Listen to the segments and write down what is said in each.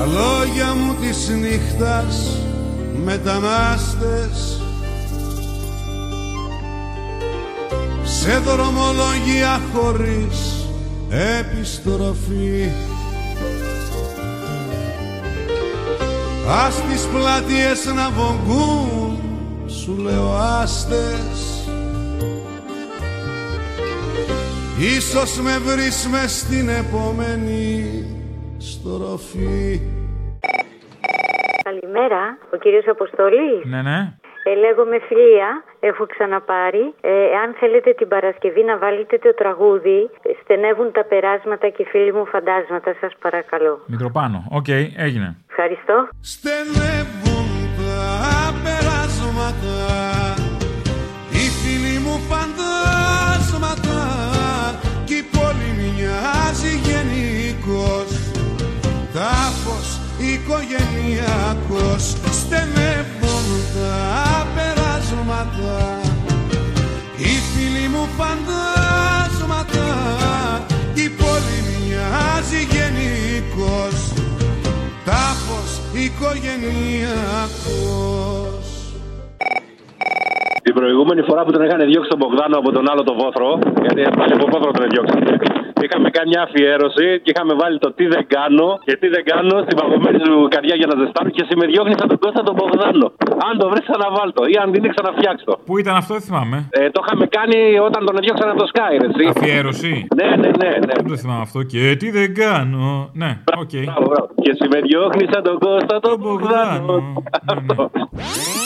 Τα λόγια μου της νύχτας μετανάστες. Σε δρομολογία χωρίς επιστροφή. Ας τις πλατείες να βογκούν σου λέω άστες. Ίσως με βρεις μες στην επόμενη στροφή Καλημέρα, ο κύριος Αποστολής. Ναι, ναι. Ε, λέγομαι Φιλία, έχω ξαναπάρει. Ε, αν θέλετε την Παρασκευή να βάλετε το τραγούδι, στενεύουν τα περάσματα και φίλοι μου φαντάσματα, σας παρακαλώ. Μητροπάνω. Οκ, έγινε. Ευχαριστώ. Στενεύουν τα περάσματα Οι φίλοι μου φαντάσματα οικογενειακός Στενεύουν τα περάσματα. Οι φίλοι μου φαντάσματα Κι η πόλη μοιάζει γενικός Τάφος οικογενειακός. Την προηγούμενη φορά που τον είχαν διώξει τον Μπογδάνο από τον άλλο το βόθρο, γιατί πάλι από βόθρο τον διώξανε, είχαμε κάνει μια αφιέρωση και είχαμε βάλει το τι δεν κάνω και τι δεν κάνω στην παγωμένη σου καρδιά για να ζεστάνω και σε με διώχνει σαν τον Κώστα τον Μπογδάνο. Αν το βρεις, ξαναβάλτο ή αν δεν είναι, ξαναφτιάξ το. Πού ήταν αυτό, δεν θυμάμαι. Ε, το είχαμε κάνει όταν τον διώξανε από το Sky, ρε, εσύ. Αφιέρωση. Ναι, ναι, ναι. ναι. Δεν το θυμάμαι αυτό. Και τι δεν κάνω. Ναι, οκ. Μπράβο, μπράβο. Και σε με διώχνει σαν τον Κώστα τον Μπογδάνο. Μπογδάνο. Ναι, ναι.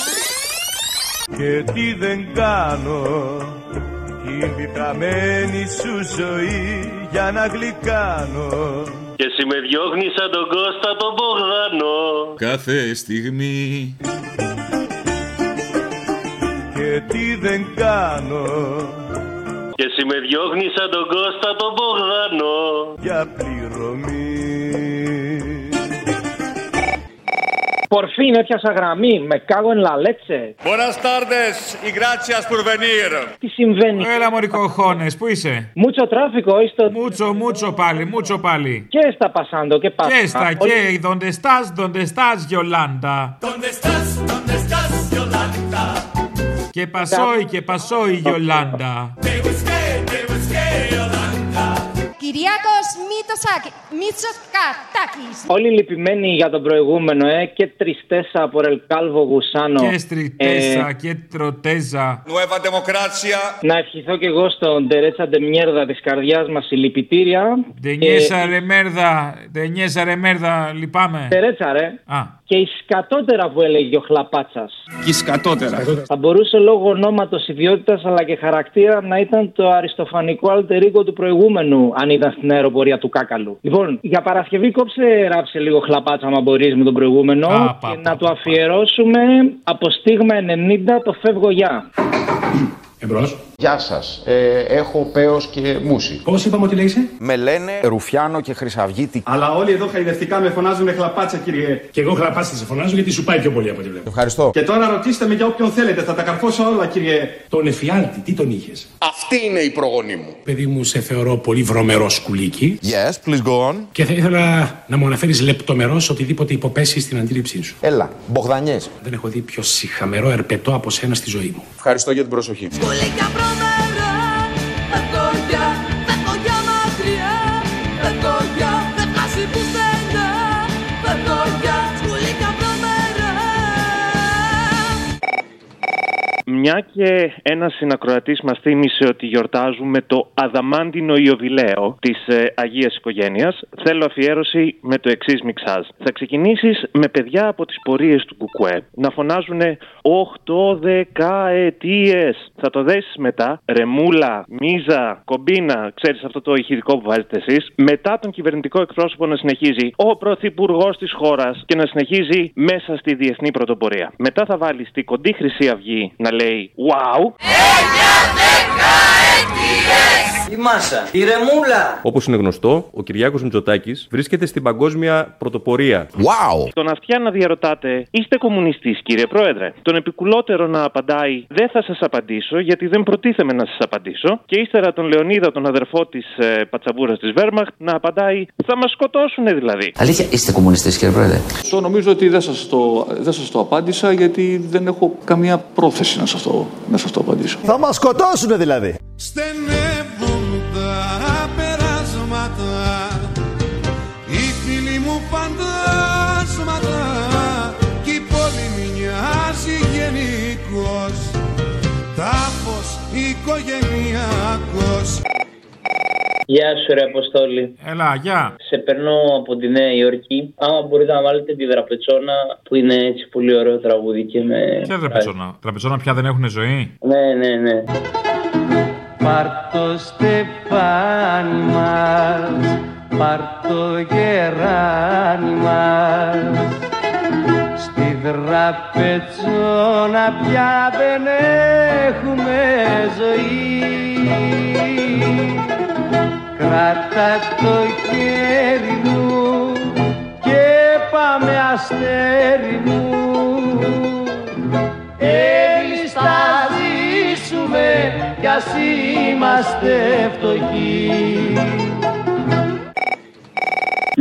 Και τι δεν κάνω Την πικραμένη σου ζωή για να γλυκάνω Και σε με διώχνεις σαν τον Κώστα τον Μπογδάνο. Κάθε στιγμή. Και τι δεν κάνω Και σε με διώχνεις σαν τον Κώστα τον Μπογδάνο. για πληρωμή Porfín, έπιασα γραμμή. Με κάγω εν λαλέτσε. Buenas tardes y gracias por venir Τι συμβαίνει; Έλα, μωρικό χώνες, πού είσαι; Μούτσο τράφικο, είστε. Μούτσο, μούτσο πάλι, μούτσο πάλι. Και στα πασάντο και πάστα. Και στα και, donde estás, donde estás, Γιολάντα. ¿Dónde estás? ¿Dónde estás, Yolanda? Και πασόι και πασόι, Γιολάντα. Κυριάκος Μητσοκατάκης. Όλοι λυπημένοι για τον προηγούμενο, ε, και τριστέσα από Ρελκάλβο Γουσάνο. Και στριτέσα και τροτέζα. Nueva democracia Να ευχηθώ και εγώ στον Τερέτσα Ντεμιέρδα της καρδιάς μας συλληπιτήρια. Ντενιέσα ρε μέρδα, ντενιέσα ρε μέρδα, λυπάμαι. Τερέτσα, ρε. Α, Και η σκατότερα που έλεγε ο Χλαπάτσας. Και σκατότερα Θα μπορούσε λόγω ονόματος, ιδιότητας αλλά και χαρακτήρα να ήταν το αριστοφανικό αλτερίκο του προηγούμενου, αν ήταν στην αεροπορία του Κάκαλου. Λοιπόν, για Παρασκευή κόψε ράψε λίγο χλαπάτσα, άμα μπορείς με τον προηγούμενο. Α, πα, και πα, να το πα, πα. αφιερώσουμε από στίγμα 90 το φεύγω για. Εμπρός. Γεια σας. Ε, έχω πέος και μουσι. Πώς είπαμε ότι λέγεσαι. Με λένε Ρουφιάνο και Χρυσαυγίτη. Αλλά όλοι εδώ χαϊδευτικά με φωνάζουν χλαπάτσα, κύριε. Και εγώ χλαπάτσα σε φωνάζω γιατί σου πάει πιο πολύ από ό,τι βλέπω. Ευχαριστώ. Και τώρα ρωτήστε με για όποιον θέλετε, θα τα καρφώσω όλα, κύριε. Τον εφιάλτη, τι τον είχες; Αυτή είναι η προγονή μου. Παιδί μου, σε θεωρώ πολύ βρωμερό σκουλίκι Yes, please go on. και θα ήθελα να μου αναφέρεις λεπτομερώς οτιδήποτε υποπέσει στην αντίληψή σου. Έλα, Μπογδανιές. Δεν έχω δει πιο συχαμερό ερπετό από σένα στη ζωή μου. Ευχαριστώ για την προσοχή. liga pro meu Μια και ένας συνακροατής μας θύμισε ότι γιορτάζουμε το Αδαμάντινο Ιωβιλέο της ε, Αγίας Οικογένειας, θέλω αφιέρωση με το εξής μιξάζ. Θα ξεκινήσεις με παιδιά από τις πορείες του Κουκουέ να φωνάζουν 8 δεκαετίες. Θα το δέσεις μετά, ρεμούλα, μίζα, κομπίνα, ξέρεις αυτό το ηχητικό που βάζετε εσείς. Μετά τον κυβερνητικό εκπρόσωπο να συνεχίζει ο πρωθυπουργός της χώρας και να συνεχίζει μέσα στη διεθνή πρωτοπορία. Μετά θα βάλεις τη κοντή Χρυσή Αυγή να λέει Wow. Η Μάσα. Η Ρεμούλα. Όπως είναι γνωστό, ο Κυριάκος Μητσοτάκης βρίσκεται στην παγκόσμια πρωτοπορία. Wow! Τον αυτιά να διαρωτάτε, είστε κομμουνιστής, κύριε Πρόεδρε. Τον επικουλότερο να απαντάει, δεν θα σας απαντήσω, γιατί δεν προτίθεμαι να σας απαντήσω. Και ύστερα τον Λεωνίδα, τον αδερφό της ε, Πατσαβούρας της Βέρμαχτ, να απαντάει, θα μας σκοτώσουν δηλαδή. Αλήθεια, είστε κομμουνιστής, κύριε Πρόεδρε; Στο νομίζω ότι δεν σας, το, δεν σας το απάντησα γιατί δεν έχω καμία πρόθεση να σας το, να σας το απαντήσω. Θα μας σκοτώσουνε δηλαδή. Στενεύουν τα περάσματα Οι φίλοι μου φαντάσματα Κι η πόλη μοιάζει γενικός Τάφος οικογενειακός Γεια σου, ρε Αποστόλη. Έλα, γεια. Σε περνώ από τη Νέα Υόρκη. Άμα μπορείτε να βάλετε τη δραπετσόνα που είναι έτσι πολύ ωραίο τραγούδι και με. Ποια τραπεζόνα. Τραπεζόνα πια δεν έχουν ζωή; Ναι, ναι, ναι. Πάρ' το στεφάνι μας, πάρ' το γεράνι μας. Στη δραπετσόνα πια δεν έχουμε ζωή. Κράτα το χέρι είμαστε φτωχοί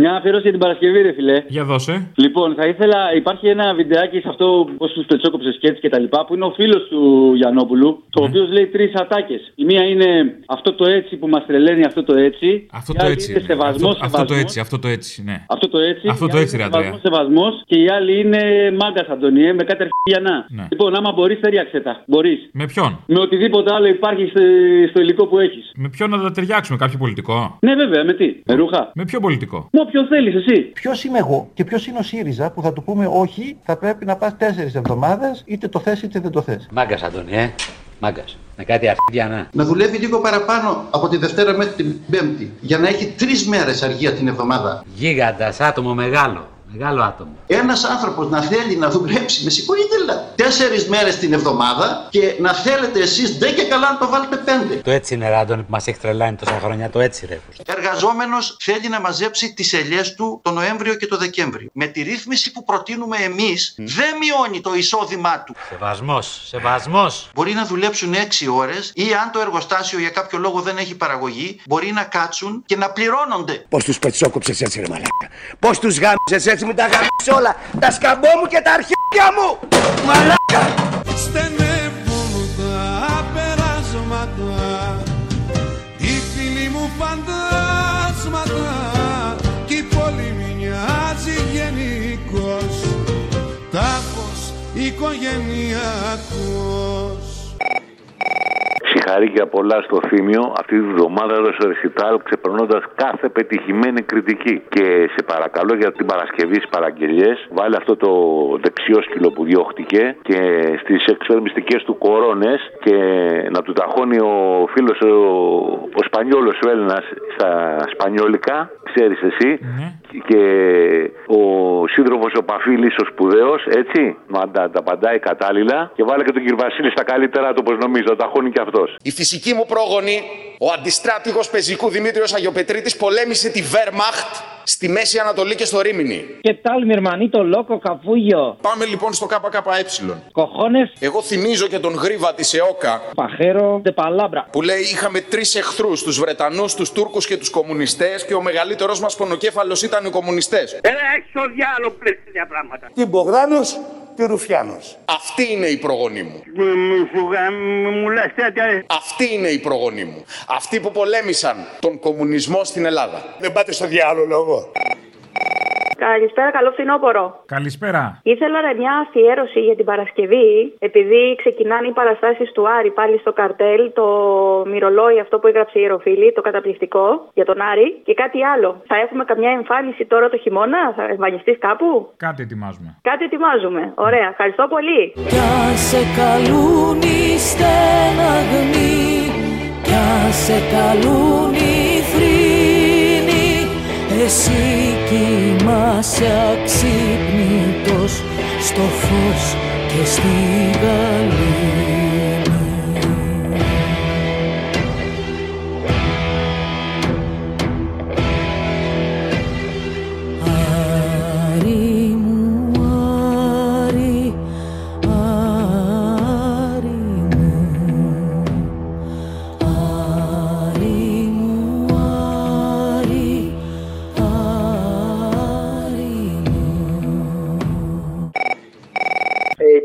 Μια αφιέρωση για την Παρασκευή, ρε φιλέ. Για δώσε. Λοιπόν, θα ήθελα, υπάρχει ένα βιντεάκι σε αυτό πώς τους πετσόκοψε και έτσι και τα λοιπά, που είναι ο φίλος του Γιαννόπουλου, το οποίος λέει τρεις ατάκες. Η μία είναι αυτό το έτσι που μας τρελαίνει, αυτό το έτσι. Αυτό Η το άλλη έτσι. Είναι είναι. σεβασμός, Αυτό, αυτό το έτσι, αυτό το έτσι, ναι. Αυτό το έτσι. Αυτό η το άλλη έτσι, είναι ρε Αντρέα. Σεβασμός, σεβασμός. Και η άλλη είναι μάγκας, Αντωνιέ, με κάτι αρχιανά. Ναι. Λοιπόν, άμα μπορείς, ταιριάξε τα. Μπορείς. Με ποιον; Με οτιδήποτε άλλο υπάρχει στο, στο υλικό που έχεις. Με ποιον να τα ταιριάξουμε, κάποιο πολιτικό; Ναι, βέβαια, με τι; Με ρούχα; Με ποιο πολιτικό; Με όποιον θέλει, εσύ. Ποιος είμαι εγώ και ποιος είναι ο ΣΥΡΙΖΑ που θα του πούμε όχι, θα πρέπει να πας τέσσερις εβδομάδες, είτε το θες είτε δεν το θες. Μάγκας, Αντώνη, ε. Μάγκας. Με κάτι αρχίδια να. να δουλεύει λίγο παραπάνω από τη Δευτέρα μέχρι την Πέμπτη για να έχει τρεις μέρες αργία την εβδομάδα. Γίγαντας, άτομο μεγάλο. Μεγάλο άτομο. Ένας άνθρωπος να θέλει να δουλέψει, με συγχωρείτε, αλλά τέσσερις μέρες την εβδομάδα και να θέλετε εσείς δεν και καλά να το βάλετε πέντε. Το έτσι είναι, ρε Άντωνη, που μας έχει τρελάνει τόσα χρόνια. Το έτσι, ρε. Εργαζόμενος θέλει να μαζέψει τις ελιές του το Νοέμβριο και το Δεκέμβριο. Με τη ρύθμιση που προτείνουμε εμείς, δεν μειώνει το εισόδημά του. Σεβασμός, σεβασμός. Μπορεί να δουλέψουν 6 ώρες ή αν το εργοστάσιο για κάποιο λόγο δεν έχει παραγωγή, μπορεί να κάτσουν και να πληρώνονται. Πώς τους πετσόκοψες έτσι, ρε Μαλάκα. Πώς τους γάμισες έτσι, μου τα γάμισε όλα. Τα σκαμπό μου και τα αρχίδια μου. Μαλάκα. Στενεύουν τα περάσματα Οι φίλοι μου φαντάσματα Κι η πόλη μοιάζει γενικός Τάφος οικογενειακός Συγχαρήκια πολλά στο Θήμιο. Αυτή τη βδομάδα έδωσε ρεσιτάλ ξεπερνώντας κάθε πετυχημένη κριτική. Και σε παρακαλώ για την Παρασκευή στις παραγγελίες, βάλε αυτό το δεξιό σκύλο που διώχτηκε και στις εξορμιστικέ του κορώνες και να του ταχώνει ο φίλος ο, ο Σπανιόλος ο Έλληνας στα σπανιόλικα, ξέρεις εσύ. Και ο σύντροφος ο Παφίλης ο σπουδαίος, έτσι, να τα, τα απαντάει κατάλληλα. Και βάλε και τον κύριο Βασίλη στα καλύτερα του, όπως νομίζω, τα ταχώνει και αυτός. Η φυσική μου πρόγονη, ο αντιστράτηγος πεζικού Δημήτριος Αγιοπετρίτης, πολέμησε τη Βέρμαχτ στη Μέση Ανατολή και στο Ρήμινι. ¿Qué tal, mi hermanito loco, capullo? Πάμε λοιπόν στο ΚΚΕ. Cojones, Εγώ θυμίζω και τον γρίβα της ΕΟΚΑ pajero de palabra. που λέει είχαμε τρεις εχθρούς, τους Βρετανούς, τους Τούρκους και τους κομμουνιστές και ο μεγαλύτερος μας πονοκέφαλος ήταν οι κομμουνιστές. Έλα, έχεις το διάλογο πλέον τέτοια πράγματα. Τι Μπογδάνος; Και Ρουφιάνος. Αυτή είναι η προγονή μου. Μου λες τέτοια. Αυτή είναι η προγονή μου. Αυτοί που πολέμησαν τον κομμουνισμό στην Ελλάδα. Δεν πάτε στο διάλογο λόγο. Καλησπέρα, καλό φθινόπωρο. Καλησπέρα. Ήθελα ρε, μια αφιέρωση για την Παρασκευή, επειδή ξεκινάνε οι παραστάσεις του Άρη πάλι στο καρτέλ, το μυρολόι αυτό που έγραψε η Ιεροφίλη, το καταπληκτικό για τον Άρη και κάτι άλλο. Θα έχουμε καμιά εμφάνιση τώρα το χειμώνα, θα εμφανιστείς κάπου; Κάτι ετοιμάζουμε. Κάτι ετοιμάζουμε. Ωραία, ευχαριστώ πολύ. Κι αν σε καλούν οι στεναγμοί Κι αν σε καλούν οι θρήνοι Εσύ κοιμάσαι αξύπνητος Στο φως και στη γαλήνη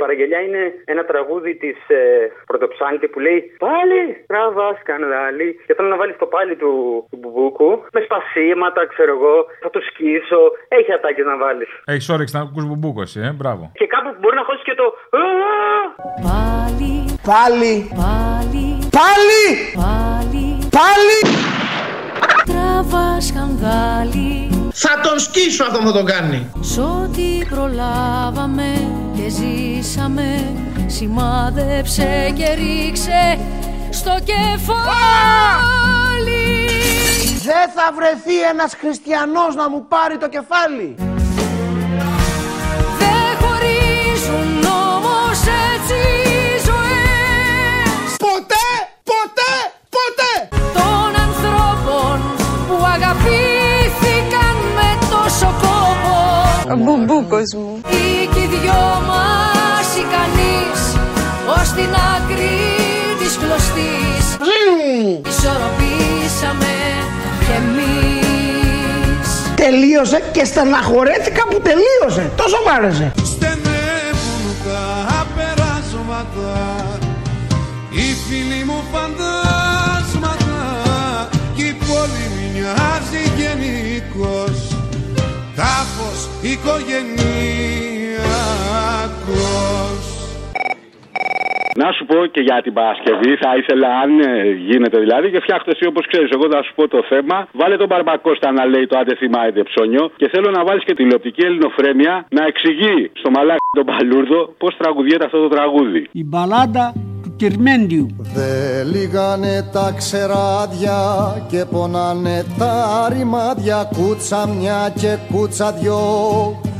παραγγελιά είναι ένα τραγούδι της ε, Πρωτοψάλτη που λέει Πάλι τραβάς σκανδάλι. Και θέλω να βάλεις το πάλι του, του Μπουμπούκου με σπασίματα, ξέρω εγώ. Θα το σκίσω. Έχει ατάκες να βάλεις. Έχεις όρεξη να ακούς μπουμπούκο εσύ, ε, μπράβο. Και κάπου μπορεί να χώσεις και το. «Α!» Πάλι, Πάλι. πάλι, Πάλι. πάλι Πάλι. Τραβάς σκανδάλι Θα τον σκίσω αυτό θα τον κάνει. Σ' ό,τι προλάβαμε και ζήσαμε Σημάδεψε και ρίξε στο κεφάλι Δεν θα βρεθεί ένας χριστιανός να μου πάρει το κεφάλι. Ο μπουμπούκος μου. Ή κι οι δυο μας ικανείς ως την άκρη της κλωστής Ισορροπήσαμε κι εμείς Τελείωσε και στεναχωρέθηκα που τελείωσε. Τόσο μ' άρεσε. Στενεύουν τα περάσματα Οι φίλοι μου φαντάσματα Κι η πόλη μοιάζει γενικός Τάφος οικογενειακός Να σου πω και για την Παρασκευή, θα ήθελα, αν ε, γίνεται δηλαδή, και φτιάχτες εσύ όπως ξέρεις. Εγώ θα σου πω το θέμα. Βάλε τον Μπαρμπακώστα να λέει το άντε θυμάται ψώνιο και θέλω να βάλεις και τηλεοπτική ελληνοφρένεια να εξηγεί στο μαλάκι τον Παλούρδο πώς τραγουδιέται αυτό το τραγούδι. Η μπαλάντα του Κερμέντιου. Δε λίγανε τα ξεράδια και πονάνε τα ρημάδια Κούτσα μια και κούτσα δυο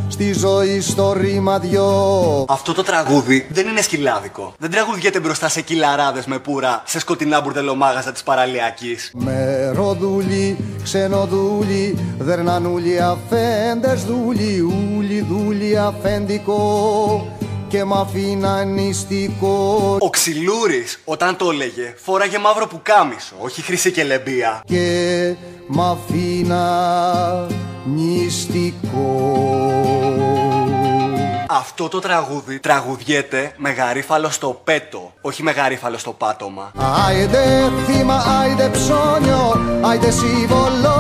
στη ζωή στο ρήμα δυο Αυτό το τραγούδι δεν είναι σκυλάδικο. Δεν τραγουδιέται μπροστά σε κυλαράδες με πουρα σε σκοτεινά μπουρδελομάγαζα της παραλιακής. Μεροδούλοι, ξενοδούλοι, δερνανούλοι, αφέντες δούλοι, ούλοι δούλοι, αφέντικο και μ' αφήνα νηστικό Ο Ξυλούρης όταν το έλεγε φόραγε μαύρο πουκάμισο, όχι χρυσή και λεμπία. και μ' αφήνα νηστικό Αυτό το τραγούδι τραγουδιέται με γαρίφαλο στο πέτο, όχι με γαρίφαλο στο πάτωμα. Άιντε θύμα, άιντε ψώνιο, άιντε σύμβολο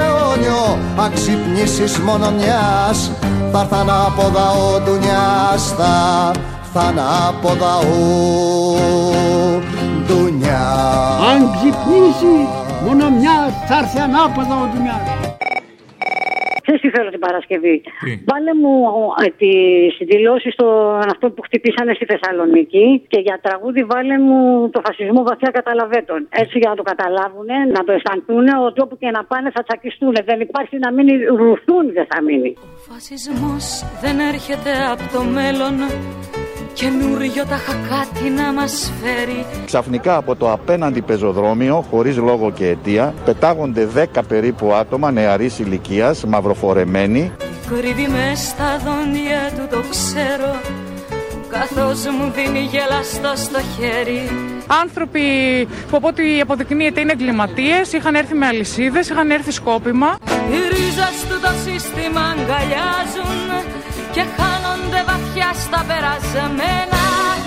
αιώνιο Αν ξυπνήσεις μόνο μιας, θα έρθαν από δαό ντουνιάς Θα έρθαν από δαό ντουνιάς Αν ξυπνήσει μόνο μια θα έρθει ανάποδα ο Ντουνιάς. Ξέρεις τι θέλω την Παρασκευή. Βάλε μου ε, τις δηλώσεις των αυτών που χτυπήσανε στη Θεσσαλονίκη και για τραγούδι βάλε μου το φασισμό βαθιά καταλαβέτων. Έτσι για να το καταλάβουν, να το αισθανθούν ότι όπου και να πάνε θα τσακιστούν. Δεν υπάρχει να μείνει ρουθούν δεν θα μείνει. Φασισμός δεν έρχεται από το μέλλον Καινούριο τα κάτι να μας φέρει. Ξαφνικά από το απέναντι πεζοδρόμιο, χωρίς λόγο και αιτία, πετάγονται 10 περίπου άτομα νεαρής ηλικίας, μαυροφορεμένοι. Κρύβει μες στα δόντια του το ξέρω. Καθώς μου δίνει γελαστό στο χέρι Άνθρωποι που από ό,τι αποδεικνύεται είναι εγκληματίες, είχαν έρθει με αλυσίδες, είχαν έρθει σκόπιμα. Οι ρίζες του το σύστημα αγκαλιάζουν Και χάνονται βαθιά στα περασμένα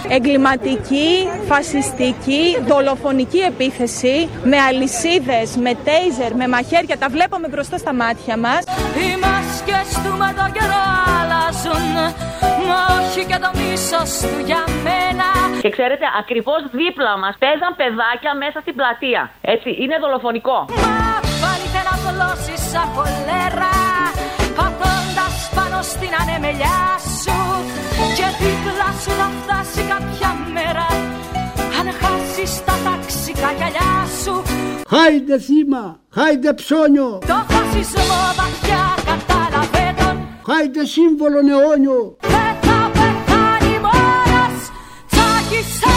Εγκληματική, φασιστική, δολοφονική επίθεση με αλυσίδες, με τέιζερ, με μαχαίρια, τα βλέπουμε μπροστά στα μάτια μας. Οι μάσκες του με το καιρό αλλάζουν Μα όχι και το μίσος του για μένα Και ξέρετε, ακριβώς δίπλα μας παίζαν παιδάκια μέσα στην πλατεία. Έτσι, είναι δολοφονικό. Βάλτε να θολώσεις από λέρα Πατώντας πάνω στην ανεμελιά σου Και δίπλα σου να φτάσει κάποια μέρα Αν χάσεις τα ταξικά γυαλιά σου Χάιντε θύμα, χάιντε ψώνιο, Το φασισμό βαθιά κατάλαβε τον χάιντε σύμβολο αιώνιο. Δεν θα πεθάνει μόνος Τσάκισε